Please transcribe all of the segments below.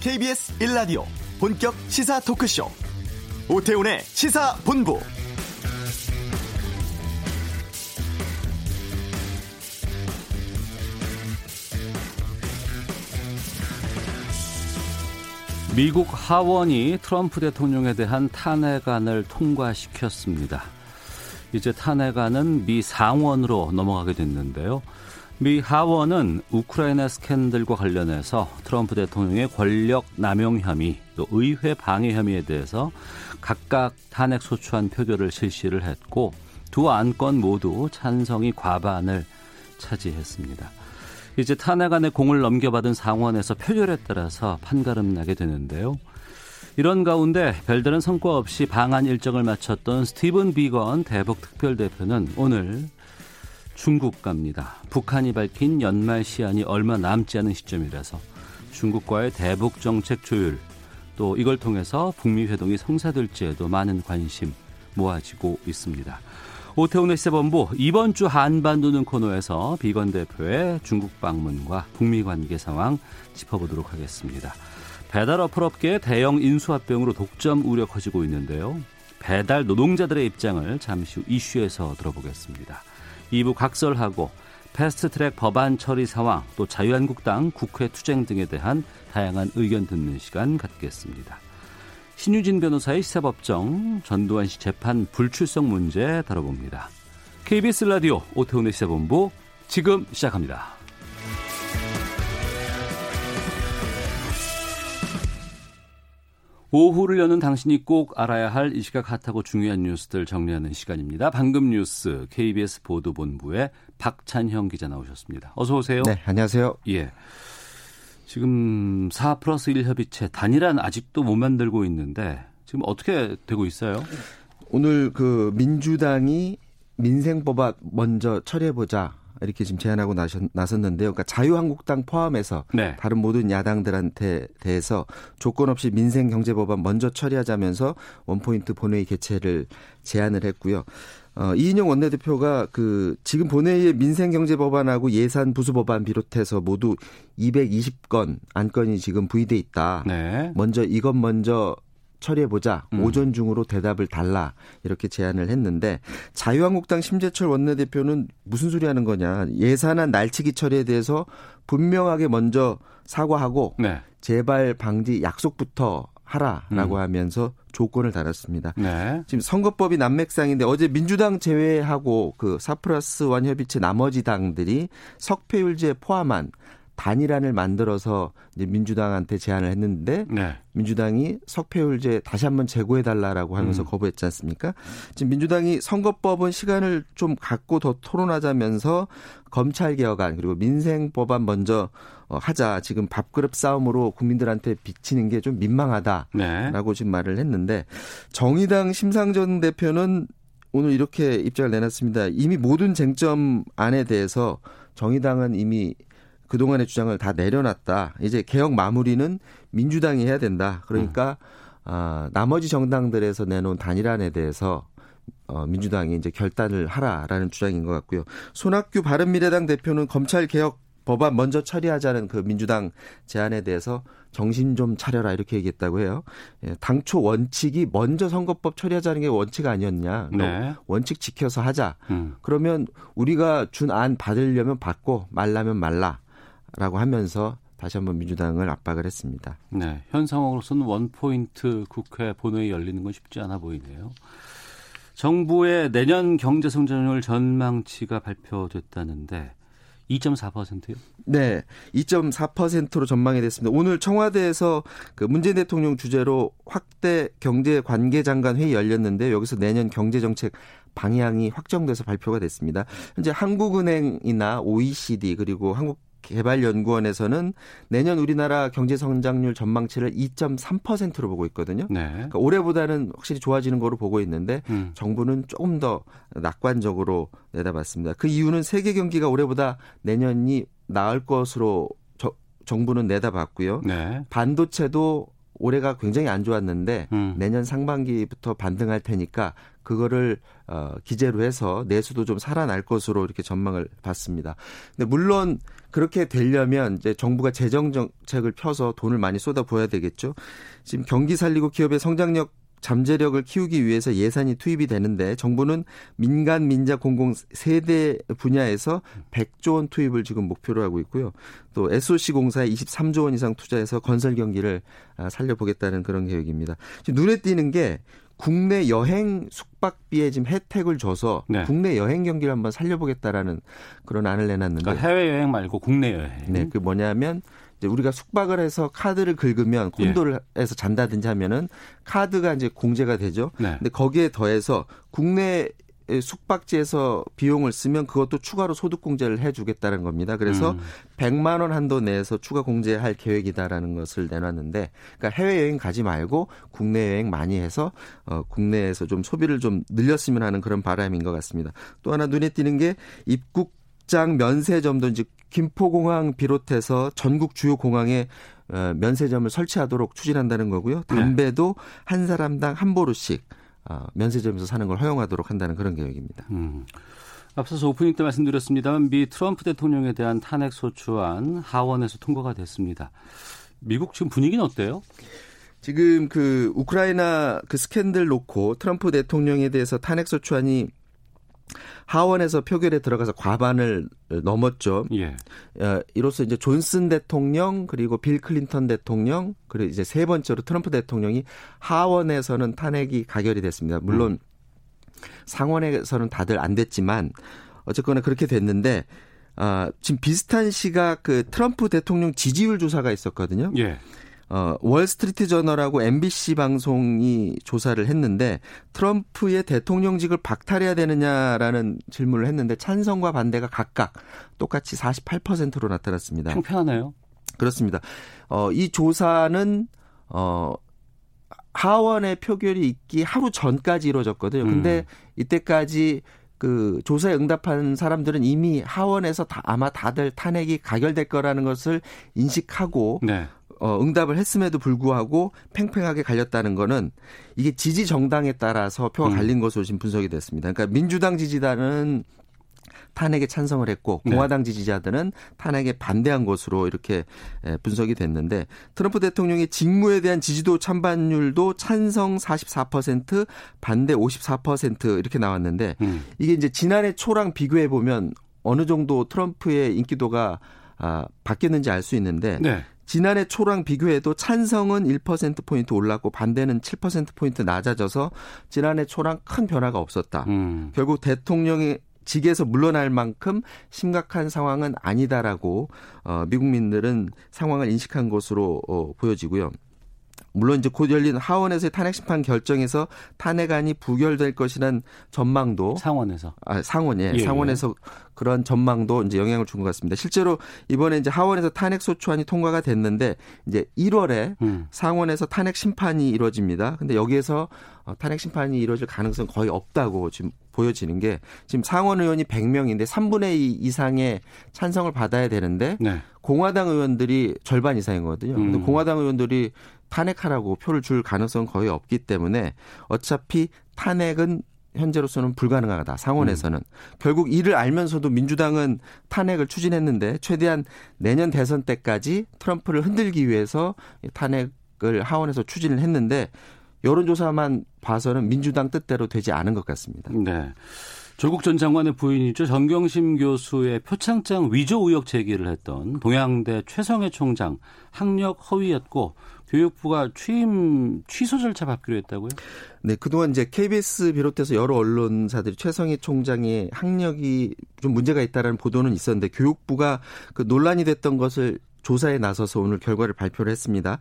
KBS 1라디오 본격 시사 토크쇼 오태훈의 시사본부 미국 하원이 트럼프 대통령에 대한 탄핵안을 통과시켰습니다. 이제 탄핵안은 미 상원으로 넘어가게 됐는데요. 미 하원은 우크라이나 스캔들과 관련해서 트럼프 대통령의 권력 남용 혐의 또 의회 방해 혐의에 대해서 각각 탄핵 소추안 표결을 실시를 했고 두 안건 모두 찬성이 과반을 차지했습니다. 이제 탄핵안의 공을 넘겨받은 상원에서 표결에 따라서 판가름 나게 되는데요. 이런 가운데 별다른 성과 없이 방한 일정을 마쳤던 스티븐 비건 대북 특별대표는 오늘 중국 갑니다. 북한이 밝힌 연말 시한이 얼마 남지 않은 시점이라서 중국과의 대북 정책 조율 또 이걸 통해서 북미 회동이 성사될지에도 많은 관심 모아지고 있습니다. 오태훈의 시사본부 이번 주 한반도는 코너에서 비건 대표의 중국 방문과 북미 관계 상황 짚어보도록 하겠습니다. 배달 어플 업계의 대형 인수합병으로 독점 우려 커지고 있는데요. 배달 노동자들의 입장을 잠시 후 이슈에서 들어보겠습니다. 2부 각설하고 패스트트랙 법안 처리 상황 또 자유한국당 국회 투쟁 등에 대한 다양한 의견 듣는 시간 갖겠습니다. 신유진 변호사의 시사법정 전두환 씨 재판 불출석 문제 다뤄봅니다. KBS 라디오 오태훈의 시사본부 지금 시작합니다. 오후를 여는 당신이 꼭 알아야 할 이 시각 핫하고 중요한 뉴스들 정리하는 시간입니다. 방금 뉴스 KBS 보도본부의 박찬형 기자 나오셨습니다. 어서 오세요. 네, 안녕하세요. 예. 지금 4 플러스 1 협의체 단일한 아직도 못 만들고 있는데 지금 어떻게 되고 있어요? 오늘 그 민주당이 민생법안 먼저 처리해보자 이렇게 지금 제안하고 나섰는데요. 그러니까 자유한국당 포함해서 네. 다른 모든 야당들한테 대해서 조건 없이 민생 경제 법안 먼저 처리하자면서 원포인트 본회의 개최를 제안을 했고요. 어, 이인영 원내대표가 그 지금 본회의에 민생 경제 법안하고 예산 부수 법안 비롯해서 모두 220건 안건이 지금 부의돼 있다. 네. 먼저 이것 먼저 처리해보자. 음. 오전 중으로 대답을 달라. 이렇게 제안을 했는데 자유한국당 심재철 원내대표는 무슨 소리 하는 거냐. 예산안 날치기 처리에 대해서 분명하게 먼저 사과하고 네. 재발 방지 약속부터 하라라고 음. 하면서 조건을 달았습니다. 네. 지금 선거법이 난맥상인데 어제 민주당 제외하고 그4 플러스 원 협의체 나머지 당들이 석패율제 포함한 단일안을 만들어서 이제 민주당한테 제안을 했는데 네. 민주당이 석패율제 다시 한번 재고해 달라라고 하면서 음. 거부했지 않습니까? 지금 민주당이 선거법은 시간을 좀 갖고 더 토론하자면서 검찰 개혁안 그리고 민생 법안 먼저 어, 하자. 지금 밥그릇 싸움으로 국민들한테 비치는 게 좀 민망하다라고 네. 지금 말을 했는데 정의당 심상정 대표는 오늘 이렇게 입장을 내놨습니다. 이미 모든 쟁점 안에 대해서 정의당은 이미 그동안의 주장을 다 내려놨다. 이제 개혁 마무리는 민주당이 해야 된다. 그러니까 음. 어, 나머지 정당들에서 내놓은 단일안에 대해서 어, 민주당이 이제 결단을 하라라는 주장인 것 같고요. 손학규 바른미래당 대표는 검찰 개혁 법안 먼저 처리하자는 그 민주당 제안에 대해서 정신 좀 차려라 이렇게 얘기했다고 해요. 예, 당초 원칙이 먼저 선거법 처리하자는 게 원칙 아니었냐. 네. 원칙 지켜서 하자. 음. 그러면 우리가 준 안 받으려면 받고 말라면 말라. 라고 하면서 다시 한번 민주당을 압박을 했습니다. 네. 현 상황으로서는 원포인트 국회 본회의 열리는 건 쉽지 않아 보이네요. 정부의 내년 경제 성장률 전망치가 발표됐다는데 2.4%요? 네. 2.4%로 전망이 됐습니다. 오늘 청와대에서 그 문재인 대통령 주재로 확대 경제 관계 장관 회의 열렸는데 여기서 내년 경제 정책 방향이 확정돼서 발표가 됐습니다. 현재 한국은행이나 OECD 그리고 한국 개발연구원에서는 내년 우리나라 경제 성장률 전망치를 2.3%로 보고 있거든요. 네. 그러니까 올해보다는 확실히 좋아지는 거로 보고 있는데 음. 정부는 조금 더 낙관적으로 내다봤습니다. 그 이유는 세계 경기가 올해보다 내년이 나을 것으로 저, 정부는 내다봤고요. 네. 반도체도 올해가 굉장히 안 좋았는데 음. 내년 상반기부터 반등할 테니까 그거를 어, 기재로 해서 내수도 좀 살아날 것으로 이렇게 전망을 받습니다. 근데 물론 그렇게 되려면 이제 정부가 재정 정책을 펴서 돈을 많이 쏟아 부어야 되겠죠. 지금 경기 살리고 기업의 성장력 잠재력을 키우기 위해서 예산이 투입이 되는데 정부는 민간 민자 공공 세 대 분야에서 100조 원 투입을 지금 목표로 하고 있고요. 또 SOC 공사에 23조 원 이상 투자해서 건설 경기를 아, 살려보겠다는 그런 계획입니다. 지금 눈에 띄는 게 국내 여행 숙박비에 지금 혜택을 줘서 네. 국내 여행 경기를 한번 살려보겠다라는 그런 안을 내놨는데 그러니까 해외 여행 말고 국내 여행. 네, 그 뭐냐면 이제 우리가 숙박을 해서 카드를 긁으면 콘도를 예. 해서 잔다든지 하면은 카드가 이제 공제가 되죠. 네. 근데 거기에 더해서 국내 숙박지에서 비용을 쓰면 그것도 추가로 소득 공제를 해 주겠다는 겁니다. 그래서 음. 100만 원 한도 내에서 추가 공제할 계획이다라는 것을 내놨는데 그러니까 해외 여행 가지 말고 국내 여행 많이 해서 어 국내에서 좀 소비를 좀 늘렸으면 하는 그런 바람인 것 같습니다. 또 하나 눈에 띄는 게 입국 장 면세점도 이제 김포공항 비롯해서 전국 주요 공항에 어, 면세점을 설치하도록 추진한다는 거고요. 네. 담배도 네. 한 사람당 한 보루씩 어, 면세점에서 사는 걸 허용하도록 한다는 그런 계획입니다. 음. 앞서서 오프닝 때 말씀드렸습니다만 미 트럼프 대통령에 대한 탄핵 소추안 하원에서 통과가 됐습니다. 미국 지금 분위기는 어때요? 지금 그 우크라이나 그 스캔들 놓고 트럼프 대통령에 대해서 탄핵 소추안이 하원에서 표결에 들어가서 과반을 넘었죠. 예. 어, 이로써 이제 존슨 대통령 그리고 빌 클린턴 대통령 그리고 이제 세 번째로 트럼프 대통령이 하원에서는 탄핵이 가결이 됐습니다. 물론 음. 상원에서는 다들 안 됐지만 어쨌거나 그렇게 됐는데 아, 지금 비슷한 시각 그 트럼프 대통령 지지율 조사가 있었거든요. 예. 어, 월스트리트 저널하고 MBC 방송이 조사를 했는데 트럼프의 대통령직을 박탈해야 되느냐라는 질문을 했는데 찬성과 반대가 각각 똑같이 48%로 나타났습니다. 평평하네요. 그렇습니다. 어, 이 조사는 어 하원의 표결이 있기 하루 전까지 이루어졌거든요. 근데 음. 이때까지 그 조사에 응답한 사람들은 이미 하원에서 다 아마 다들 탄핵이 가결될 거라는 것을 인식하고 네. 어, 응답을 했음에도 불구하고 팽팽하게 갈렸다는 거는 이게 지지 정당에 따라서 표가 음. 갈린 것으로 지금 분석이 됐습니다. 그러니까 민주당 지지단은 탄핵에 찬성을 했고 네. 공화당 지지자들은 탄핵에 반대한 것으로 이렇게 분석이 됐는데 트럼프 대통령의 직무에 대한 지지도 찬반율도 찬성 44% 반대 54% 이렇게 나왔는데 음. 이게 이제 지난해 초랑 비교해 보면 어느 정도 트럼프의 인기도가 아, 바뀌었는지 알 수 있는데 네. 지난해 초랑 비교해도 찬성은 1%포인트 올랐고 반대는 7%포인트 낮아져서 지난해 초랑 큰 변화가 없었다. 음. 결국 대통령이 직에서 물러날 만큼 심각한 상황은 아니다라고 어, 미국민들은 상황을 인식한 것으로 어, 보여지고요. 물론 이제 곧 열린 하원에서의 탄핵 심판 결정에서 탄핵안이 부결될 것이라는 전망도 상원에서 아 상원 예, 예 상원에서 그런 전망도 이제 영향을 준 것 같습니다. 실제로 이번에 이제 하원에서 탄핵 소추안이 통과가 됐는데 이제 1월에 음. 상원에서 탄핵 심판이 이루어집니다. 근데 여기에서 어, 탄핵 심판이 이루어질 가능성 거의 없다고 지금 보여지는 게 지금 상원 의원이 100명인데 3분의 2 이상의 찬성을 받아야 되는데 네. 공화당 의원들이 절반 이상이거든요. 근데 음. 공화당 의원들이 탄핵하라고 표를 줄 가능성은 거의 없기 때문에 어차피 탄핵은 현재로서는 불가능하다. 상원에서는. 음. 결국 이를 알면서도 민주당은 탄핵을 추진했는데 최대한 내년 대선 때까지 트럼프를 흔들기 위해서 탄핵을 하원에서 추진을 했는데 여론조사만 봐서는 민주당 뜻대로 되지 않은 것 같습니다. 네. 조국 전 장관의 부인이죠. 정경심 교수의 표창장 위조 의혹 제기를 했던 동양대 최성해 총장 학력 허위였고 교육부가 취임 취소 절차 받기로 했다고요? 네, 그동안 이제 KBS 비롯해서 여러 언론사들이 최성희 총장의 학력이 좀 문제가 있다라는 보도는 있었는데 교육부가 그 논란이 됐던 것을 조사에 나서서 오늘 결과를 발표를 했습니다.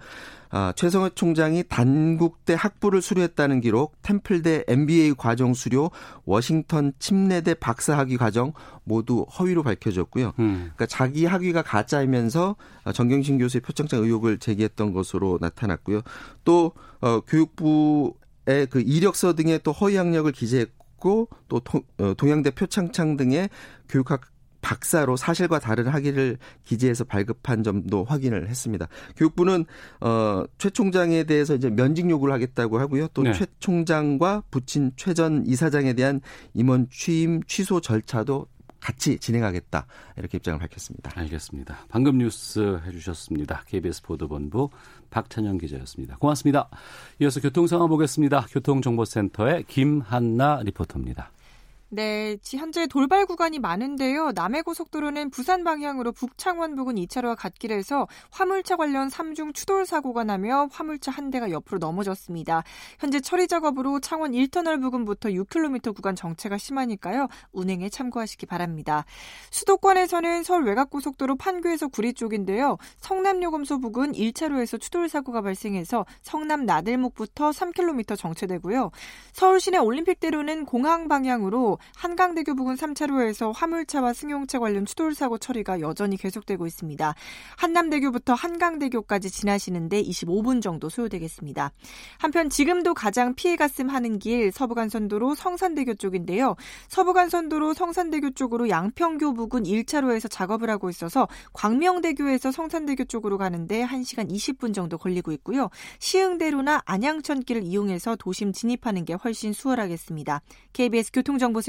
아, 최성호 총장이 단국대 학부를 수료했다는 기록, 템플대 MBA 과정 수료, 워싱턴 침례대 박사학위 과정 모두 허위로 밝혀졌고요. 음. 그러니까 자기 학위가 가짜이면서 정경심 교수의 표창장 의혹을 제기했던 것으로 나타났고요. 또 어, 교육부의 그 이력서 등의 또 허위 학력을 기재했고 또 어, 동양대 표창장 등의 교육학 박사로 사실과 다른 학위를 기재해서 발급한 점도 확인을 했습니다. 교육부는 어, 최 총장에 대해서 이제 면직 요구를 하겠다고 하고요. 또최 네. 총장과 부친 최전 이사장에 대한 임원 취임 취소 절차도 같이 진행하겠다 이렇게 입장을 밝혔습니다. 알겠습니다. 방금 뉴스 해주셨습니다. KBS 보도본부 박찬영 기자였습니다. 고맙습니다. 이어서 교통 상황 보겠습니다. 교통정보센터의 김한나 리포터입니다. 네, 현재 돌발 구간이 많은데요. 남해고속도로는 부산 방향으로 북창원 부근 2차로와 갓길에서 화물차 관련 3중 추돌 사고가 나며 화물차 한 대가 옆으로 넘어졌습니다. 현재 처리 작업으로 창원 1터널 부근부터 6km 구간 정체가 심하니까요. 운행에 참고하시기 바랍니다. 수도권에서는 서울 외곽고속도로 판교에서 구리 쪽인데요. 성남요금소 부근 1차로에서 추돌 사고가 발생해서 성남 나들목부터 3km 정체되고요. 서울 시내 올림픽대로는 공항 방향으로 한강대교 부근 3차로에서 화물차와 승용차 관련 추돌 사고 처리가 여전히 계속되고 있습니다. 한남대교부터 한강대교까지 지나시는데 25분 정도 소요되겠습니다. 한편 지금도 가장 피해가 씀하는 길 서부간선도로 성산대교 쪽인데요. 서부간선도로 성산대교 쪽으로 양평교 부근 1차로에서 작업을 하고 있어서 광명대교에서 성산대교 쪽으로 가는데 1시간 20분 정도 걸리고 있고요. 시흥대로나 안양천길을 이용해서 도심 진입하는 게 훨씬 수월하겠습니다. KBS 교통정보 센터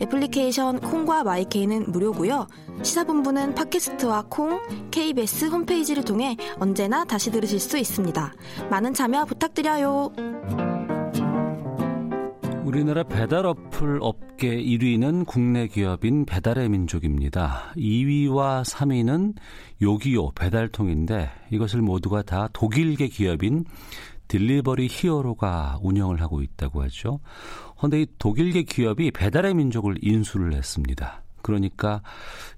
애플리케이션 콩과 마이케이는 무료고요. 시사본부는 팟캐스트와 콩, KBS 홈페이지를 통해 언제나 다시 들으실 수 있습니다. 많은 참여 부탁드려요. 우리나라 배달 어플 업계 1위는 국내 기업인 배달의 민족입니다. 2위와 3위는 요기요 배달통인데 이것을 모두가 다 독일계 기업인 딜리버리 히어로가 운영을 하고 있다고 하죠. 그런데 이 독일계 기업이 배달의 민족을 인수를 했습니다. 그러니까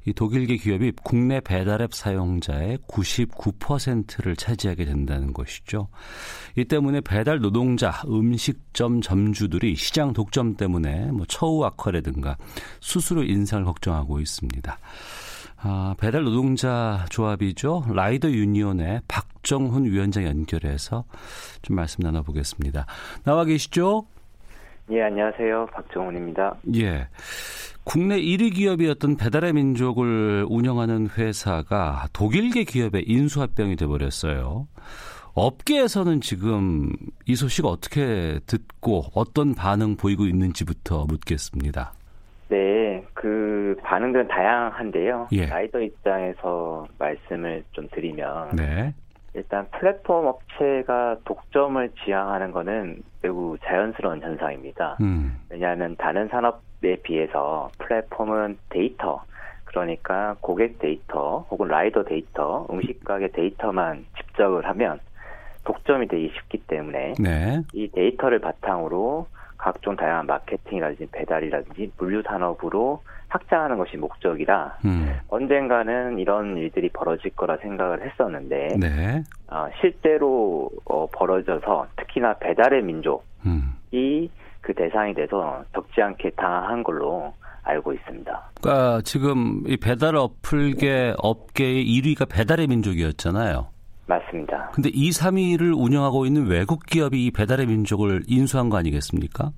이 독일계 기업이 국내 배달앱 사용자의 99%를 차지하게 된다는 것이죠. 이 때문에 배달 노동자, 음식점 점주들이 시장 독점 때문에 뭐 처우 악화라든가 수수료 인상을 걱정하고 있습니다. 아, 배달 노동자 조합이죠. 라이더 유니온의 박정훈 위원장 연결해서 좀 말씀 나눠보겠습니다. 나와 계시죠? 예, 안녕하세요. 박정훈입니다. 예. 국내 1위 기업이었던 배달의 민족을 운영하는 회사가 독일계 기업의 인수합병이 돼버렸어요. 업계에서는 지금 이 소식 어떻게 듣고 어떤 반응 보이고 있는지부터 묻겠습니다. 네, 그 반응들은 다양한데요. 예. 라이더 입장에서 말씀을 좀 드리면 네. 일단 플랫폼 업체가 독점을 지향하는 것은 매우 자연스러운 현상입니다. 음. 왜냐하면 다른 산업에 비해서 플랫폼은 데이터, 그러니까 고객 데이터 혹은 라이더 데이터, 음식 가게 데이터만 집적을 하면 독점이 되기 쉽기 때문에 네. 이 데이터를 바탕으로 각종 다양한 마케팅이라든지 배달이라든지 물류 산업으로 확장하는 것이 목적이라 음. 언젠가는 이런 일들이 벌어질 거라 생각을 했었는데 네. 어, 실제로 어, 벌어져서 특히나 배달의 민족이 음. 그 대상이 돼서 적지 않게 당한 걸로 알고 있습니다. 그러니까 지금 이 배달 어플계 업계의 1위가 배달의 민족이었잖아요. 맞습니다. 근데 2, 3위를 운영하고 있는 외국 기업이 이 배달의 민족을 인수한 거 아니겠습니까?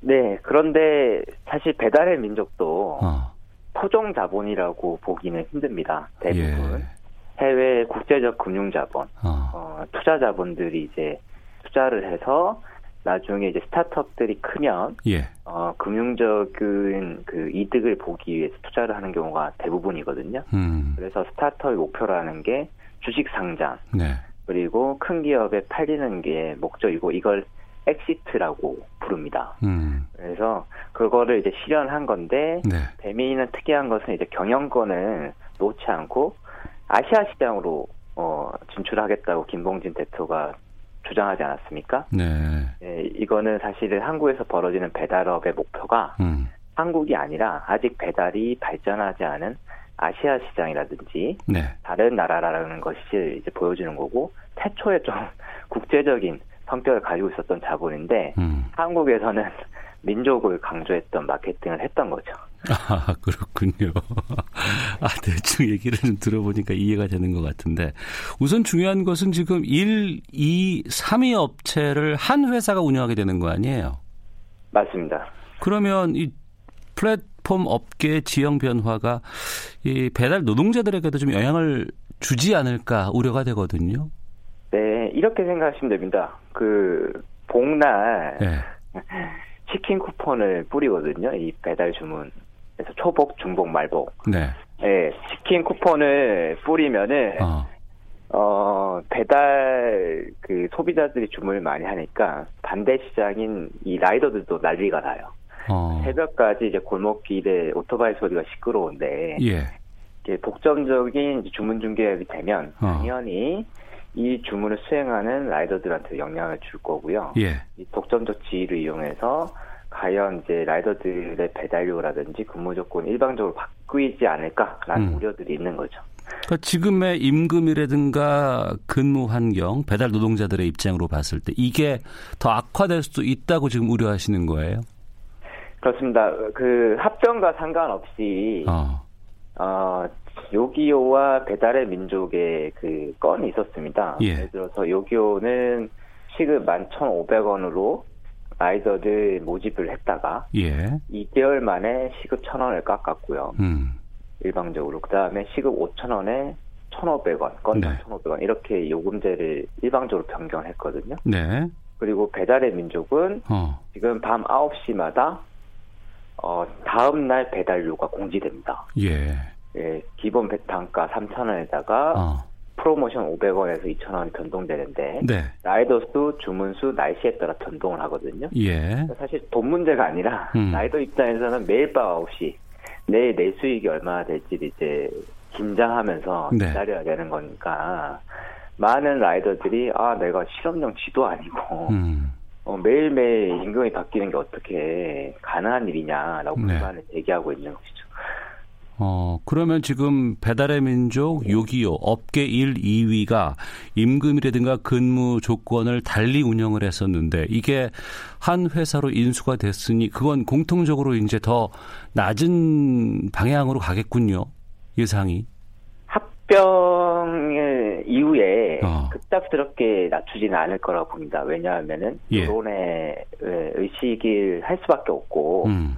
네, 그런데 사실 배달의 민족도 어. 토종 자본이라고 보기는 힘듭니다. 대부분 예. 해외 국제적 금융 자본, 어. 어, 투자 자본들이 이제 투자를 해서 나중에 이제 스타트업들이 크면 예. 어, 금융적인 그 이득을 보기 위해서 투자를 하는 경우가 대부분이거든요. 음. 그래서 스타트업의 목표라는 게 주식 상장, 네. 그리고 큰 기업에 팔리는 게 목적이고 이걸 exit라고 부릅니다. 음. 그래서 그거를 이제 실현한 건데 네. 배민이는 특이한 것은 이제 경영권을 놓지 않고 아시아 시장으로 어, 진출하겠다고 김봉진 대표가 주장하지 않았습니까? 네. 네. 이거는 사실은 한국에서 벌어지는 배달업의 목표가 음. 한국이 아니라 아직 배달이 발전하지 않은 아시아 시장이라든지 네. 다른 나라라는 것이 이제 보여주는 거고 태초에 좀 국제적인 성격을 가지고 있었던 자본인데 음. 한국에서는 민족을 강조했던 마케팅을 했던 거죠. 아, 그렇군요. 아, 대충 얘기를 좀 들어보니까 이해가 되는 것 같은데. 우선 중요한 것은 지금 1, 2, 3위 업체를 한 회사가 운영하게 되는 거 아니에요? 맞습니다. 그러면 이 플랫 폼 업계의 지형 변화가 이 배달 노동자들에게도 좀 영향을 주지 않을까 우려가 되거든요. 네, 이렇게 생각하시면 됩니다. 그, 복날, 네. 치킨 쿠폰을 뿌리거든요. 이 배달 주문 그래서 초복, 중복, 말복. 네. 예, 치킨 쿠폰을 뿌리면은 어. 어. 배달 그 소비자들이 주문을 많이 하니까 반대 시장인 이 라이더들도 난리가 나요. 어. 새벽까지 이제 골목길에 오토바이 소리가 시끄러운데 예. 이게 독점적인 주문 중개업이 되면 어. 당연히 이 주문을 수행하는 라이더들한테 영향을 줄 거고요. 예. 이 독점적 지위를 이용해서 과연 이제 라이더들의 배달료라든지 근무 조건 일방적으로 바뀌지 않을까라는 음. 우려들이 있는 거죠. 그러니까 지금의 임금이라든가 근무 환경, 배달 노동자들의 입장으로 봤을 때 이게 더 악화될 수도 있다고 지금 우려하시는 거예요? 그렇습니다. 그 합병과 상관없이 어, 어 요기요와 배달의 민족의 그 건이 있었습니다. 예. 예를 들어서 요기요는 시급 11,500원으로 라이더들 모집을 했다가 예. 2개월 만에 시급 1,000원을 깎았고요. 음. 일방적으로. 그다음에 시급 5,000원에 1,500원, 건당 네. 1,500원 이렇게 요금제를 일방적으로 변경을 했거든요. 네. 그리고 배달의 민족은 어. 지금 밤 9시마다 어, 다음 날 배달료가 공지됩니다. 예. 예, 기본 배탄가 3,000원에다가 어. 프로모션 500원에서 2,000원이 변동되는데 네. 라이더 수, 주문 수, 날씨에 따라 변동을 하거든요. 예. 사실 돈 문제가 아니라 음. 라이더 입장에서는 매일 밤 9시 내일 내 수익이 얼마나 될지를 이제 긴장하면서 네. 기다려야 되는 거니까 많은 라이더들이 아 내가 실업령지도 아니고 음. 어, 매일매일 임금이 바뀌는 게 어떻게 가능한 일이냐라고 네. 불만을 제기하고 있는 것이죠. 어, 그러면 지금 배달의 민족 6.25 업계 1, 2위가 임금이라든가 근무 조건을 달리 운영을 했었는데 이게 한 회사로 인수가 됐으니 그건 공통적으로 이제 더 낮은 방향으로 가겠군요. 예상이. 합병 이후에 어. 급작스럽게 낮추지는 않을 거라고 봅니다. 왜냐하면은 예. 여론의 의식을 할 수밖에 없고, 음.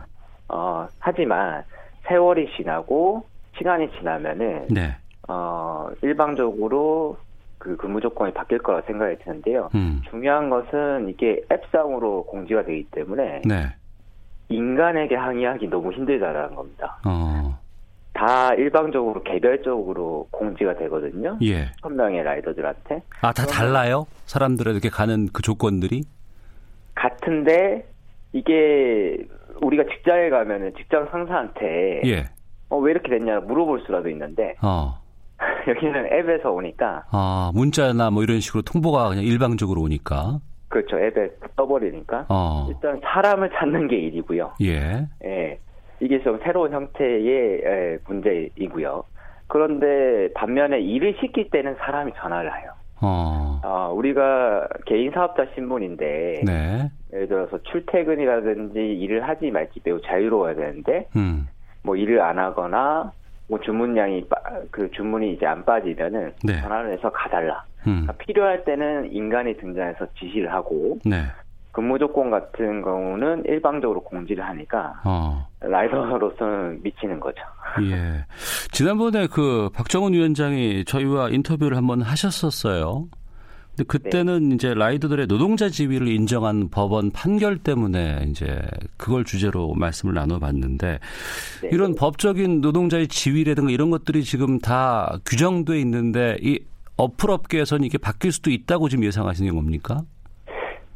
어, 하지만 세월이 지나고 시간이 지나면은 네. 어 일방적으로 그 근무 조건이 바뀔 거라 생각이 드는데요. 음. 중요한 것은 이게 앱상으로 공지가 되기 때문에 네. 인간에게 항의하기 너무 힘들다라는 겁니다. 어. 다 일방적으로 개별적으로 공지가 되거든요. 예. 천 명의 라이더들한테. 아, 다 달라요? 사람들에게 가는 그 조건들이? 같은데 이게 우리가 직장에 가면은 직장 상사한테 예. 어, 왜 이렇게 됐냐 물어볼 수라도 있는데 어. 여기는 앱에서 오니까 아 문자나 뭐 이런 식으로 통보가 그냥 일방적으로 오니까 그렇죠 앱에 떠버리니까 어. 일단 사람을 찾는 게 일이고요 예. 예 이게 좀 새로운 형태의 예, 문제이고요 그런데 반면에 일을 시킬 때는 사람이 전화를 해요 어. 어. 우리가 개인 사업자 신분인데 네. 예를 들어서 출퇴근이라든지 일을 하지 말지 매우 자유로워야 되는데 음. 뭐 일을 안 하거나 뭐 주문량이 빠, 그 주문이 이제 안 빠지면은 네. 전화를 해서 가달라. 음. 그러니까 필요할 때는 인간이 등장해서 지시를 하고 네. 근무 조건 같은 경우는 일방적으로 공지를 하니까 어. 라이더로서는 미치는 거죠. 예. 지난번에 그 박정훈 위원장이 저희와 인터뷰를 한번 하셨었어요. 근데 그때는 네. 이제 라이더들의 노동자 지위를 인정한 법원 판결 때문에 이제 그걸 주제로 말씀을 나눠봤는데 네. 이런 법적인 노동자의 지위라든가 이런 것들이 지금 다 규정돼 있는데 이 어플 업계에서는 이게 바뀔 수도 있다고 지금 예상하시는 겁니까?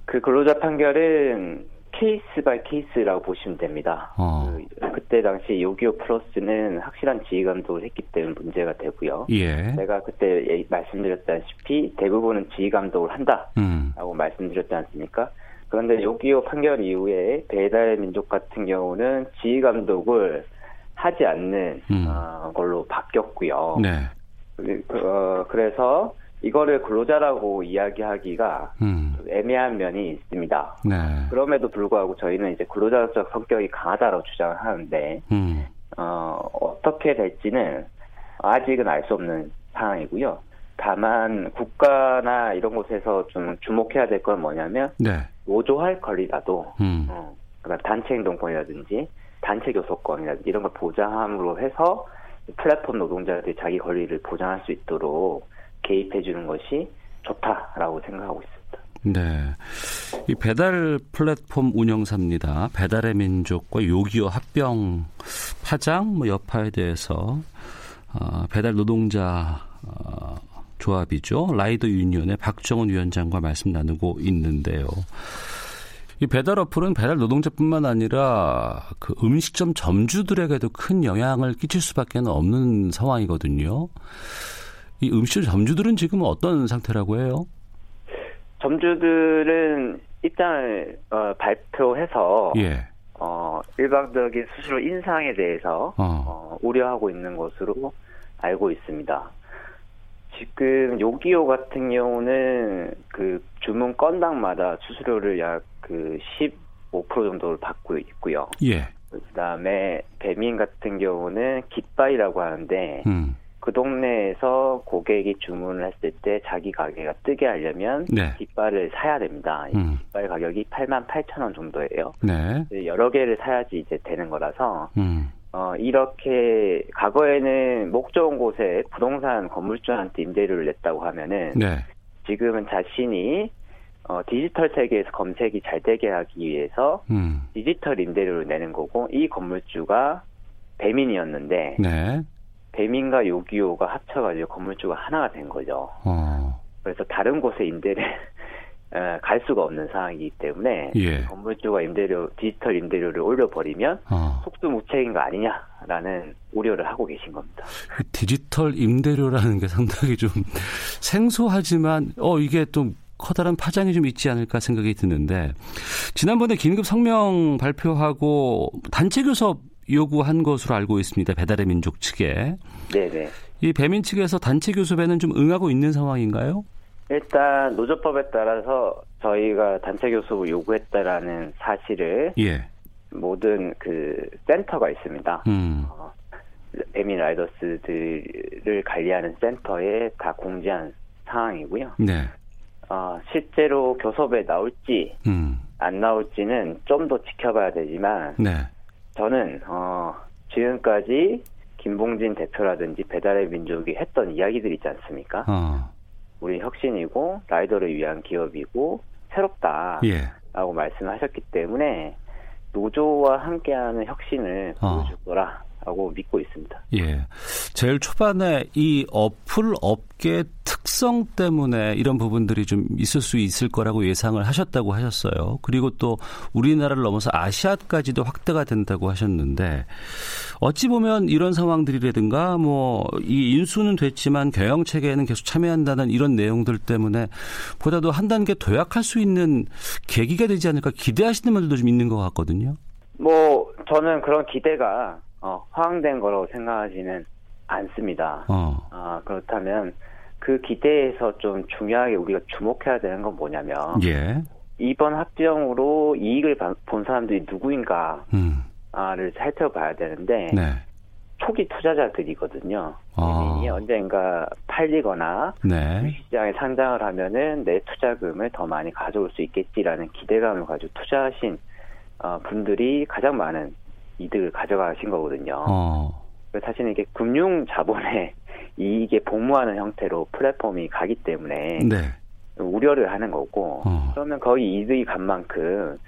그 근로자 판결은 case by case라고 보시면 됩니다. 어. 그, 때 당시 요기요 플러스는 확실한 지휘 감독을 했기 때문에 문제가 되고요. 예. 제가 그때 예, 말씀드렸다시피 대부분은 지휘 감독을 한다라고 음. 말씀드렸지 않습니까? 그런데 요기요 판결 이후에 배달 민족 같은 경우는 지휘 감독을 하지 않는 음. 어, 걸로 바뀌었고요. 네. 그, 어, 그래서 이거를 근로자라고 이야기하기가 음. 애매한 면이 있습니다. 네. 그럼에도 불구하고 저희는 이제 근로자적 성격이 강하다고 주장을 하는데 음. 어, 어떻게 될지는 아직은 알 수 없는 상황이고요. 다만 국가나 이런 곳에서 좀 주목해야 될 건 뭐냐면 네. 노조할 권리라도 음. 어, 그다음 단체 행동권이라든지 단체 교섭권이라든지 이런 걸 보장함으로 해서 플랫폼 노동자들이 자기 권리를 보장할 수 있도록 개입해 주는 것이 좋다라고 생각하고 있습니다. 네. 이 배달 플랫폼 운영사입니다. 배달의 민족과 요기요 합병 파장 뭐 여파에 대해서 어, 배달 노동자 어, 조합이죠. 라이더 유니온의 박정은 위원장과 말씀 나누고 있는데요. 이 배달 어플은 배달 노동자뿐만 아니라 그 음식점 점주들에게도 큰 영향을 끼칠 수밖에 없는 상황이거든요. 이 음식점 점주들은 지금 어떤 상태라고 해요? 점주들은 입장을 어, 발표해서 예. 어, 일방적인 수수료 인상에 대해서 어. 어, 우려하고 있는 것으로 알고 있습니다. 지금 요기요 같은 경우는 그 주문 건당마다 수수료를 약 그 15% 정도를 받고 있고요. 예. 그다음에 배민 같은 경우는 깃발이라고 하는데 음. 그 동네에서 고객이 주문을 했을 때 자기 가게가 뜨게 하려면 네. 깃발을 사야 됩니다. 음. 깃발 가격이 8만 8천 원 정도예요. 네. 여러 개를 사야지 이제 되는 거라서 음. 어, 이렇게 과거에는 목 좋은 곳에 부동산 건물주한테 임대료를 냈다고 하면은 네. 지금은 자신이 어, 디지털 세계에서 검색이 잘 되게 하기 위해서 음. 디지털 임대료를 내는 거고 이 건물주가 배민이었는데 네. 배민과 요기요가 합쳐가지고 건물주가 하나가 된 거죠. 어. 그래서 다른 곳에 임대를 갈 수가 없는 상황이기 때문에 예. 건물주가 임대료 디지털 임대료를 올려버리면 어. 속수무책인 거 아니냐라는 우려를 하고 계신 겁니다. 그 디지털 임대료라는 게 상당히 좀 생소하지만 어 이게 좀 커다란 파장이 좀 있지 않을까 생각이 드는데 지난번에 긴급 성명 발표하고 단체 교섭 요구한 것으로 알고 있습니다. 배달의 민족 측에. 네네. 이 배민 측에서 단체 교섭에는 좀 응하고 있는 상황인가요? 일단 노조법에 따라서 저희가 단체 교섭을 요구했다라는 사실을 예. 모든 그 센터가 있습니다. 음. 어, 배민 라이더스들을 관리하는 센터에 다 공지한 상황이고요. 네. 어, 실제로 교섭에 나올지 음. 안 나올지는 좀 더 지켜봐야 되지만 네. 저는 어, 지금까지 김봉진 대표라든지 배달의 민족이 했던 이야기들 있지 않습니까? 어. 우리 혁신이고 라이더를 위한 기업이고 새롭다라고 예. 말씀하셨기 때문에 노조와 함께하는 혁신을 어. 보여줄 거라 라고 믿고 있습니다. 예. 제일 초반에 이 어플 업계 특성 때문에 이런 부분들이 좀 있을 수 있을 거라고 예상을 하셨다고 하셨어요. 그리고 또 우리나라를 넘어서 아시아까지도 확대가 된다고 하셨는데 어찌 보면 이런 상황들이라든가 뭐 이 인수는 됐지만 경영 체계에는 계속 참여한다는 이런 내용들 때문에 보다도 한 단계 도약할 수 있는 계기가 되지 않을까 기대하시는 분들도 좀 있는 것 같거든요. 뭐 저는 그런 기대가 어, 허황된 거라고 생각하지는 않습니다. 어. 아, 그렇다면 그 기대에서 좀 중요하게 우리가 주목해야 되는 건 뭐냐면 예. 이번 합병으로 이익을 본 사람들이 누구인가를 음. 살펴봐야 되는데 네. 초기 투자자들이거든요. 어. 이 언젠가 팔리거나 네. 시장에 상장을 하면은 내 투자금을 더 많이 가져올 수 있겠지라는 기대감을 가지고 투자하신 어, 분들이 가장 많은 이득을 가져가신 거거든요. 어. 사실은 이게 금융 자본의 이익에 복무하는 형태로 플랫폼이 가기 때문에 네. 우려를 하는 거고 어. 그러면 거의 이득이 간 만큼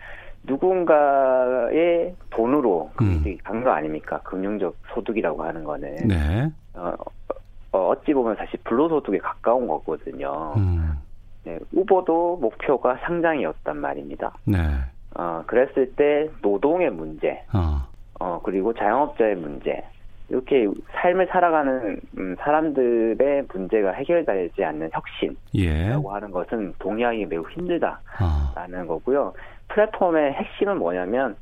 누군가의 돈으로 그 음. 이득이 간 거 아닙니까? 금융적 소득이라고 하는 거는 네. 어, 어, 찌 보면 사실 불로소득에 가까운 거거든요. 음. 네, 후보도 목표가 상장이었단 말입니다. 네. 어, 그랬을 때 노동의 문제, 어. 어, 그리고 자영업자의 문제, 이렇게 삶을 살아가는 음, 사람들의 문제가 해결되지 않는 혁신이라고 예. 하는 것은 동의하기 매우 힘들다라는 아. 거고요. 플랫폼의 핵심은 뭐냐면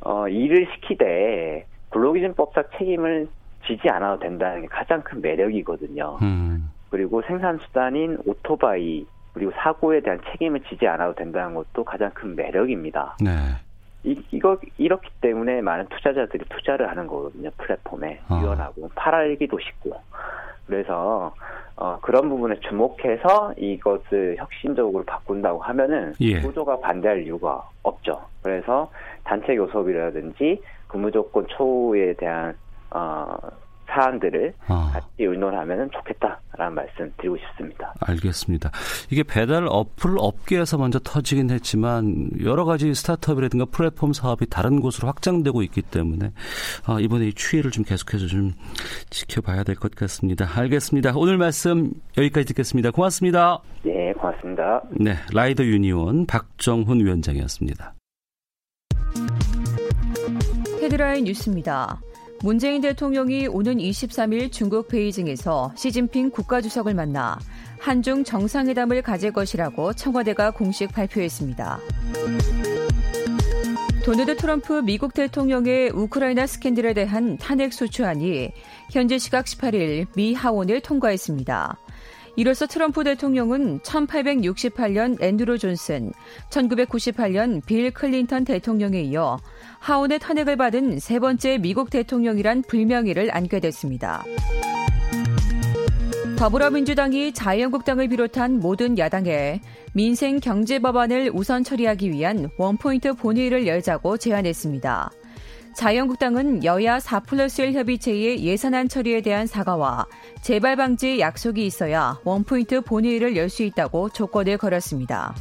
어, 일을 시키되 근로기준법상 책임을 지지 않아도 된다는 게 가장 큰 매력이거든요. 음. 그리고 생산 수단인 오토바이 그리고 사고에 대한 책임을 지지 않아도 된다는 것도 가장 큰 매력입니다. 네. 이, 이거 이렇기 때문에 많은 투자자들이 투자를 하는 거거든요. 플랫폼에 어. 유연하고 팔알기도 쉽고 그래서 어, 그런 부분에 주목해서 이것을 혁신적으로 바꾼다고 하면은 예. 구조가 반대할 이유가 없죠. 그래서 단체 교섭이라든지 근무조건 초에 대한 어, 사안들을 아. 같이 의논하면 좋겠다라는 말씀 드리고 싶습니다. 알겠습니다. 이게 배달 어플 업계에서 먼저 터지긴 했지만 여러 가지 스타트업이라든가 플랫폼 사업이 다른 곳으로 확장되고 있기 때문에 아, 이번에 이 추이를 좀 계속해서 좀 지켜봐야 될 것 같습니다. 알겠습니다. 오늘 말씀 여기까지 듣겠습니다. 고맙습니다. 네, 고맙습니다. 네, 라이더 유니온 박정훈 위원장이었습니다. 헤드라인 뉴스입니다. 문재인 대통령이 오는 23일 중국 베이징에서 시진핑 국가주석을 만나 한중 정상회담을 가질 것이라고 청와대가 공식 발표했습니다. 도널드 트럼프 미국 대통령의 우크라이나 스캔들에 대한 탄핵 소추안이 현재 시각 18일 미 하원을 통과했습니다. 이로써 트럼프 대통령은 1868년 앤드루 존슨, 1998년 빌 클린턴 대통령에 이어 하원의 탄핵을 받은 세 번째 미국 대통령이란 불명예를 안게 됐습니다. 더불어민주당이 자유한국당을 비롯한 모든 야당에 민생 경제 법안을 우선 처리하기 위한 원포인트 본회의를 열자고 제안했습니다. 자유한국당은 여야 4 플러스 1 협의체의 예산안 처리에 대한 사과와 재발 방지 약속이 있어야 원포인트 본회의를 열 수 있다고 조건을 걸었습니다.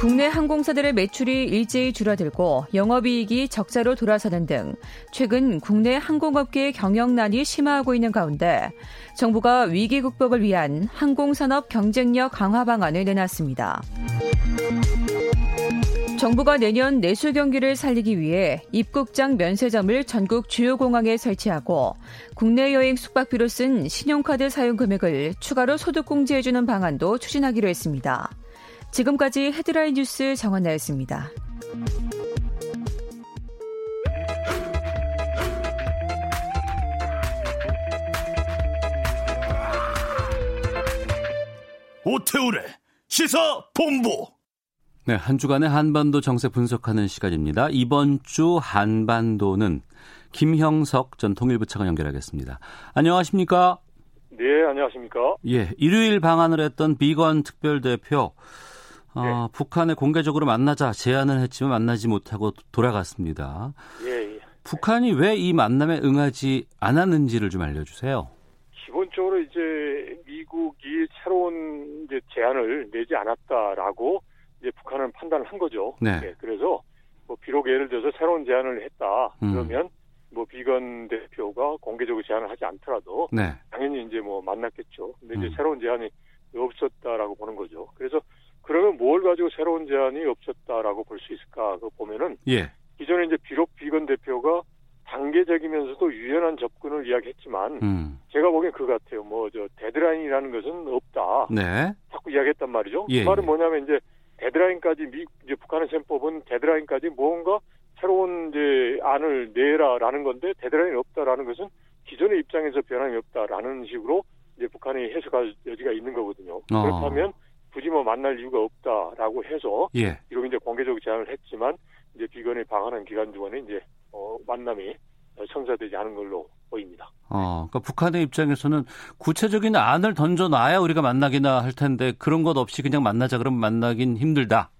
국내 항공사들의 매출이 일제히 줄어들고 영업이익이 적자로 돌아서는 등 최근 국내 항공업계의 경영난이 심화하고 있는 가운데 정부가 위기 극복을 위한 항공산업 경쟁력 강화 방안을 내놨습니다. 정부가 내년 내수 경기를 살리기 위해 입국장 면세점을 전국 주요 공항에 설치하고 국내 여행 숙박비로 쓴 신용카드 사용 금액을 추가로 소득공제해주는 방안도 추진하기로 했습니다. 지금까지 헤드라인 뉴스 정원나였습니다. 오태우래 시사 본부 네, 한 주간의 한반도 정세 분석하는 시간입니다. 이번 주 한반도는 김형석 전 통일부 차관 연결하겠습니다. 안녕하십니까? 네, 안녕하십니까? 예, 일요일 방한을 했던 비건 특별대표 어, 네. 북한에 공개적으로 만나자 제안을 했지만 만나지 못하고 돌아갔습니다. 예, 예. 북한이 왜 이 만남에 응하지 않았는지를 좀 알려주세요. 기본적으로 이제 미국이 새로운 이제 제안을 내지 않았다라고 이제 북한은 판단을 한 거죠. 네. 네. 그래서 뭐 비록 예를 들어서 새로운 제안을 했다 음. 그러면 음. 뭐 비건 대표가 공개적으로 제안을 하지 않더라도 네. 당연히 이제 뭐 만났겠죠. 근데 이제 음. 새로운 제안이 없었다라고 보는 거죠. 그래서 그러면 뭘 가지고 새로운 제안이 없었다라고 볼 수 있을까? 그 보면은 예. 기존에 이제 비록 비건 대표가 단계적이면서도 유연한 접근을 이야기했지만 음. 제가 보기엔 그 같아요. 뭐 저 데드라인이라는 것은 없다. 네. 자꾸 이야기했단 말이죠. 예, 그 말은 뭐냐면 이제 데드라인까지 미 이제 북한의 셈법은 데드라인까지 무언가 새로운 이제 안을 내라라는 건데 데드라인이 없다라는 것은 기존의 입장에서 변함이 없다라는 식으로 이제 북한이 해석할 여지가 있는 거거든요. 어. 그렇다면 굳이 뭐 만날 이유가 없다라고 해서 예. 이렇게 이제 공개적 제안을 했지만 이제 비건이 방한한 기간 동안에 이제 어, 만남이 성사되지 않은 걸로 보입니다. 어, 그러니까 북한의 입장에서는 구체적인 안을 던져놔야 우리가 만나기나 할 텐데 그런 것 없이 그냥 만나자 그러면 만나긴 힘들다.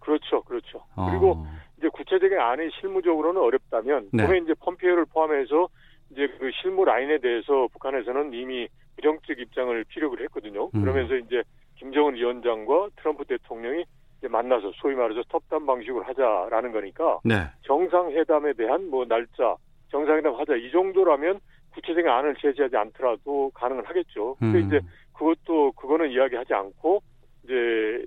그렇죠, 그렇죠. 어. 그리고 이제 구체적인 안이 실무적으로는 어렵다면 네. 그에 이제 펌페이오를 포함해서 이제 그 실무 라인에 대해서 북한에서는 이미 부정적 입장을 피력을 했거든요. 음. 그러면서 이제 김정은 위원장과 트럼프 대통령이 이제 만나서 소위 말해서 톱담 방식으로 하자라는 거니까 네. 정상회담에 대한 뭐 날짜 정상회담 하자 이 정도라면 구체적인 안을 제시하지 않더라도 가능은 하겠죠. 근데 음. 이제 그것도 그거는 이야기하지 않고 이제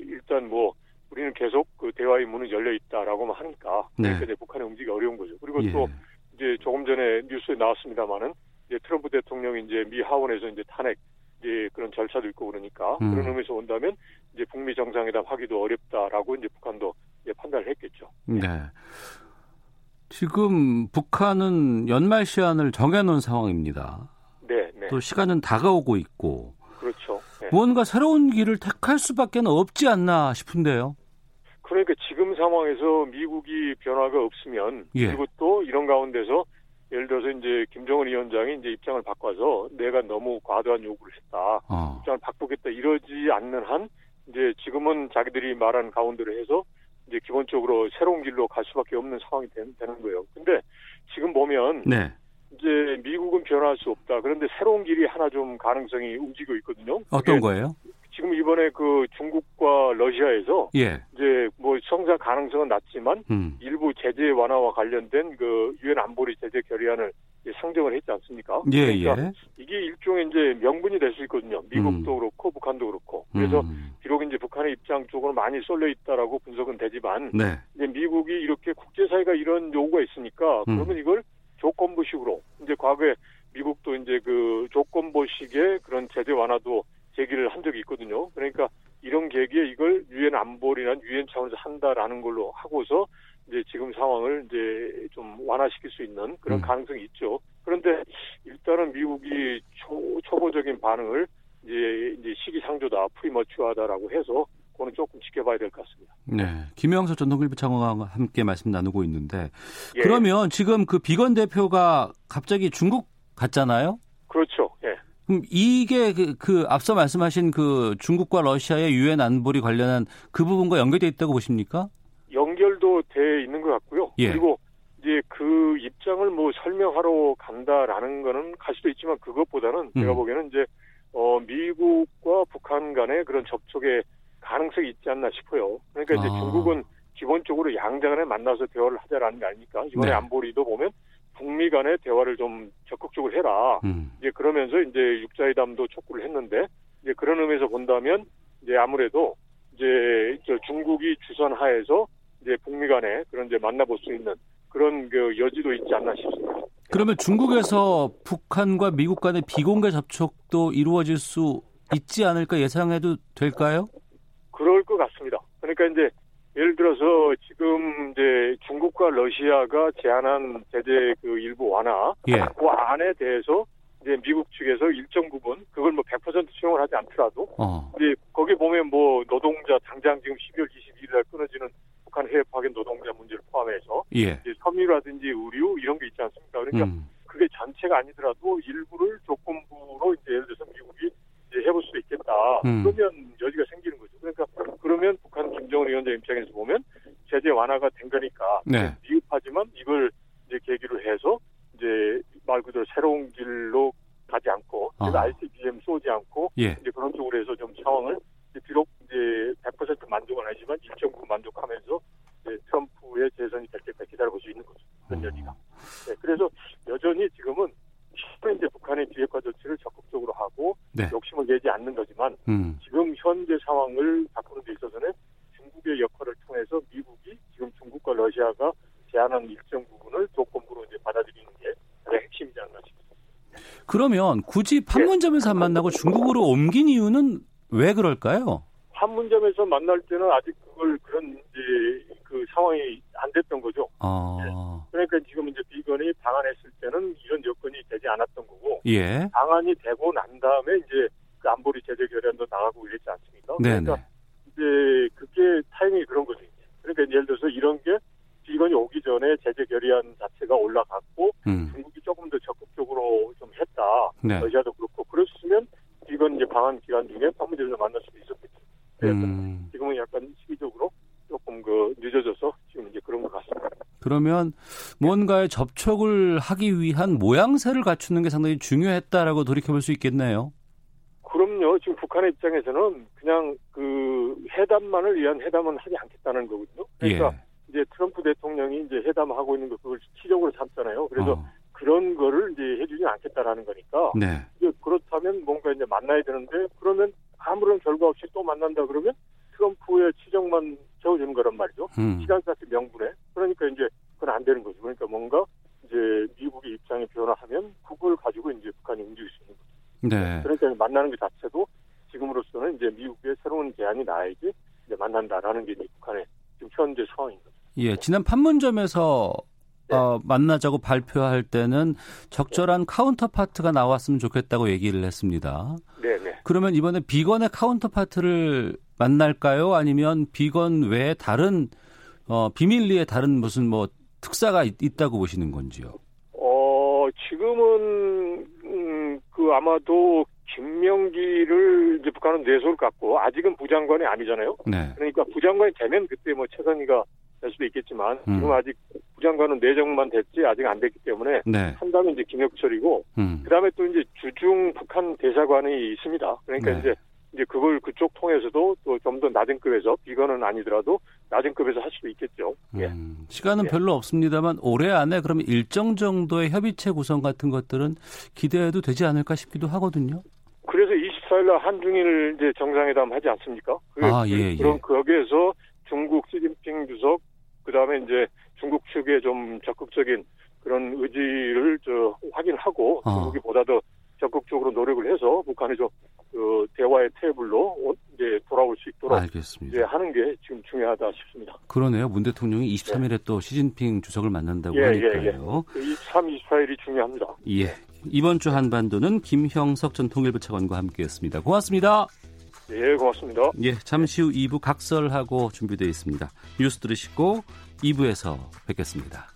일단 뭐 우리는 계속 그 대화의 문은 열려 있다라고만 하니까 네. 그러니까 이제 북한이 움직이 어려운 거죠. 그리고 예. 또 이제 조금 전에 뉴스에 나왔습니다마는 이제 트럼프 대통령이 이제 미 하원에서 이제 탄핵 이제 그런 절차도 있고 그러니까 음. 그런 의미에서 온다면 이제 북미 정상회담 하기도 어렵다라고 이제 북한도 이제 판단을 했겠죠. 네. 지금 북한은 연말 시한을 정해놓은 상황입니다. 네, 네. 또 시간은 다가오고 있고. 그렇죠. 네. 뭔가 새로운 길을 택할 수밖에 없지 않나 싶은데요. 그러니까 지금 상황에서 미국이 변화가 없으면 예. 그리고 또 이런 가운데서 예를 들어서 이제 김정은 위원장이 이제 입장을 바꿔서 내가 너무 과도한 요구를 했다. 어. 입장을 바꾸겠다 이러지 않는 한 이제 지금은 자기들이 말한 가운데로 해서 이제 기본적으로 새로운 길로 갈 수밖에 없는 상황이 되는, 되는 거예요. 근데 지금 보면 네. 이제 미국은 변화할 수 없다. 그런데 새로운 길이 하나 좀 가능성이 움직이고 있거든요. 어떤 거예요? 지금 이번에 그 중국과 러시아에서 예. 이제 뭐 성사 가능성은 낮지만 음. 일부 제재 완화와 관련된 그 유엔 안보리 제재 결의안을 상정을 했지 않습니까? 예, 그러니까 예. 이게 일종의 이제 명분이 될 수 있거든요. 미국도 음. 그렇고 북한도 그렇고. 그래서 음. 비록 이제 북한의 입장 쪽으로 많이 쏠려 있다라고 분석은 되지만 네. 이제 미국이 이렇게 국제사회가 이런 요구가 있으니까 음. 그러면 이걸 조건부식으로 이제 과거에 미국도 이제 그 조건부식의 그런 제재 완화도 제기를 한 적이 있거든요. 그러니까 이런 계기에 이걸 유엔 안보리나 유엔 차원에서 한다라는 걸로 하고서 이제 지금 상황을 이제 좀 완화시킬 수 있는 그런 음. 가능성이 있죠. 그런데 일단은 미국이 초, 초보적인 반응을 이제, 이제 시기상조다, 프리머추하다라고 해서 그거는 조금 지켜봐야 될 것 같습니다. 네. 김영석 전 통일부 차관과 함께 말씀 나누고 있는데 예. 그러면 지금 그 비건 대표가 갑자기 중국 갔잖아요? 그렇죠. 예. 그럼 이게 그, 그 앞서 말씀하신 그 중국과 러시아의 유엔 안보리 관련한 그 부분과 연결돼 있다고 보십니까? 돼 있는 것 같고요. 예. 그리고 이제 그 입장을 뭐 설명하러 간다라는 거는 갈 수도 있지만 그것보다는 음. 제가 보기에는 이제 어 미국과 북한 간의 그런 접촉의 가능성이 있지 않나 싶어요. 그러니까 이제 아. 중국은 기본적으로 양자 간에 만나서 대화를 하자라는 게 아닙니까? 이번에 네. 안보리도 보면 북미 간의 대화를 좀 적극적으로 해라. 음. 이제 그러면서 이제 육자회담도 촉구를 했는데 이제 그런 의미에서 본다면 이제 아무래도 이제 중국이 주선하에서 이제 북미 간에 그런 이제 만나볼 수 있는 그런 그 여지도 있지 않나 싶습니다. 그러면 중국에서 북한과 미국 간의 비공개 접촉도 이루어질 수 있지 않을까 예상해도 될까요? 그럴 것 같습니다. 그러니까 이제 예를 들어서 지금 이제 중국과 러시아가 제안한 제재 그 일부 완화 예. 그 안에 대해서 이제 미국 측에서 일정 부분 그걸 뭐 100% 수용을 하지 않더라도 어. 이제 거기 보면 뭐 노동자 당장 지금 12월 22일 날 끊어지는 북한 해외 파견 노동자 문제를 포함해서 예. 이제 섬유라든지 의류 이런 게 있지 않습니까? 그러니까 음. 그게 전체가 아니더라도 일부를 조건부로 이제 예를 들어서 미국이 이제 해볼 수 있겠다. 음. 그러면 여지가 생기는 거죠. 그러니까 그러면 북한 김정은 위원장 입장에서 보면 제재 완화가 된 거니까 네. 미흡하지만 이걸 이제 계기로 해서 이제 말 그대로 새로운 길로 가지 않고 어. ICBM 쏘지 않고 예. 이제 그런 쪽으로 해서 좀 상황을 이제 비록 이제 100% 만족은 아니지만 일정 부분 만족하면서 이제 트럼프의 재선이 될 때까지 기다려볼 수 있는 거죠. 어. 여지가. 네, 그래서 여전히 지금은 이제 북한의 비핵화 조치를 적극적으로 하고 네. 욕심을 내지 않는 거지만 음. 지금 현재 상황을 바꾸는 데 있어서는 중국의 역할을 통해서 미국이 지금 중국과 러시아가 제안한 일정 부분을 조건부로 이제 받아들이는 게 가장 핵심이지 않나 싶습니다. 그러면 굳이 판문점에서 안 만나고 중국으로 옮긴 이유는 왜 그럴까요? 판문점에서 만날 때는 아직 그걸 그런 이제 그 상황이 안 됐던 거죠. 아. 네. 그러니까 지금 이제 비건이 방한했을 때는 이런 여건이 되지 않았던 거고 예. 방한이 되고 난 다음에 이제 그 안보리 제재 결의안도 나가고 이랬지 않습니까? 네네. 그러니까 이제 그게 타이밍이 그런 거죠. 그러니까 예를 들어서 이런 게 비건이 오기 전에 제재 결의안 자체가 올라갔고 음. 중국이 조금 더 적극적으로 좀 했다. 네. 러시아도 그렇고 그랬으면 비건 이제 방한 기간 중에 판문점에서 만날 수도 있었겠죠. 음. 지금은 약간 시기적으로 조금 그 늦어져서 지금 이제 그런 것 같습니다. 그러면 뭔가의 접촉을 하기 위한 모양새를 갖추는 게 상당히 중요했다라고 돌이켜볼 수 있겠네요. 그럼요. 지금 북한의 입장에서는 그냥 그 회담만을 위한 회담은 하지 않겠다는 거거든요. 그러니까 예. 이제 트럼프 대통령이 이제 회담하고 있는 거 그걸 치적으로 삼잖아요. 그래서 어. 그런 거를 이제 해주지 않겠다라는 거니까. 네. 이제 그렇다면 뭔가 이제 만나야 되는데 그러면 아무런 결과 없이 또 만난다 그러면 트럼프의 치적만 채워주는 거란 말이죠. 음. 시간까지 명분에. 그러니까 이제 그건 안 되는 거죠. 그러니까 뭔가 이제 미국의 입장이 변화하면 그걸 가지고 이제 북한이 움직일 수 있는 거죠. 네. 그러니까 만나는 것 자체도 지금으로서는 이제 미국의 새로운 제안이 나야지 이제 만난다라는 게 이제 북한의 지금 현재 상황인 거죠. 예, 지난 판문점에서 네. 어, 만나자고 발표할 때는 적절한 counterpart가 나왔으면 좋겠다고 얘기를 했습니다. 네, 네. 그러면 이번에 비건의 counterpart를 만날까요? 아니면 비건 외에 다른 어, 비밀리에 다른 무슨 뭐 특사가 있, 다고 보시는 건지요? 어, 지금은 음, 그 아마도 김명기를 이제 북한은 뇌소를 갖고 아직은 부장관이 아니잖아요. 네. 그러니까 부장관이 되면 그때 뭐 최선희가 될 수도 있겠지만 음. 지금 아직 부장관은 내정만 됐지 아직 안 됐기 때문에 네. 한다면 이제 김혁철이고 음. 그다음에 또 이제 주중 북한 대사관이 있습니다. 그러니까 네. 이제 이제 그걸 그쪽 통해서도 또 좀 더 낮은 급에서 비건은 아니더라도 낮은 급에서 할 수도 있겠죠. 예. 음, 시간은 예. 별로 없습니다만 올해 안에 그러면 일정 정도의 협의체 구성 같은 것들은 기대해도 되지 않을까 싶기도 하거든요. 그래서 24일 날 한중일 이제 정상회담 하지 않습니까? 그, 아, 예, 예. 그럼 거기에서 중국 시진핑 주석 그다음에 이제 중국 측의 좀 적극적인 그런 의지를 저 확인하고 어. 중국이 보다 더 적극적으로 노력을 해서 북한이 좀 그 대화의 테이블로 이제 돌아올 수 있도록 알겠습니다. 이제 하는 게 지금 중요하다 싶습니다. 그러네요. 문 대통령이 23일에 네. 또 시진핑 주석을 만난다고 예, 하니까요. 예, 예. 23, 24일이 중요합니다. 예. 이번 주 한반도는 김형석 전 통일부 차관과 함께했습니다. 고맙습니다. 예, 고맙습니다. 예, 잠시 후 2부 각설하고 준비되어 있습니다. 뉴스 들으시고 2부에서 뵙겠습니다.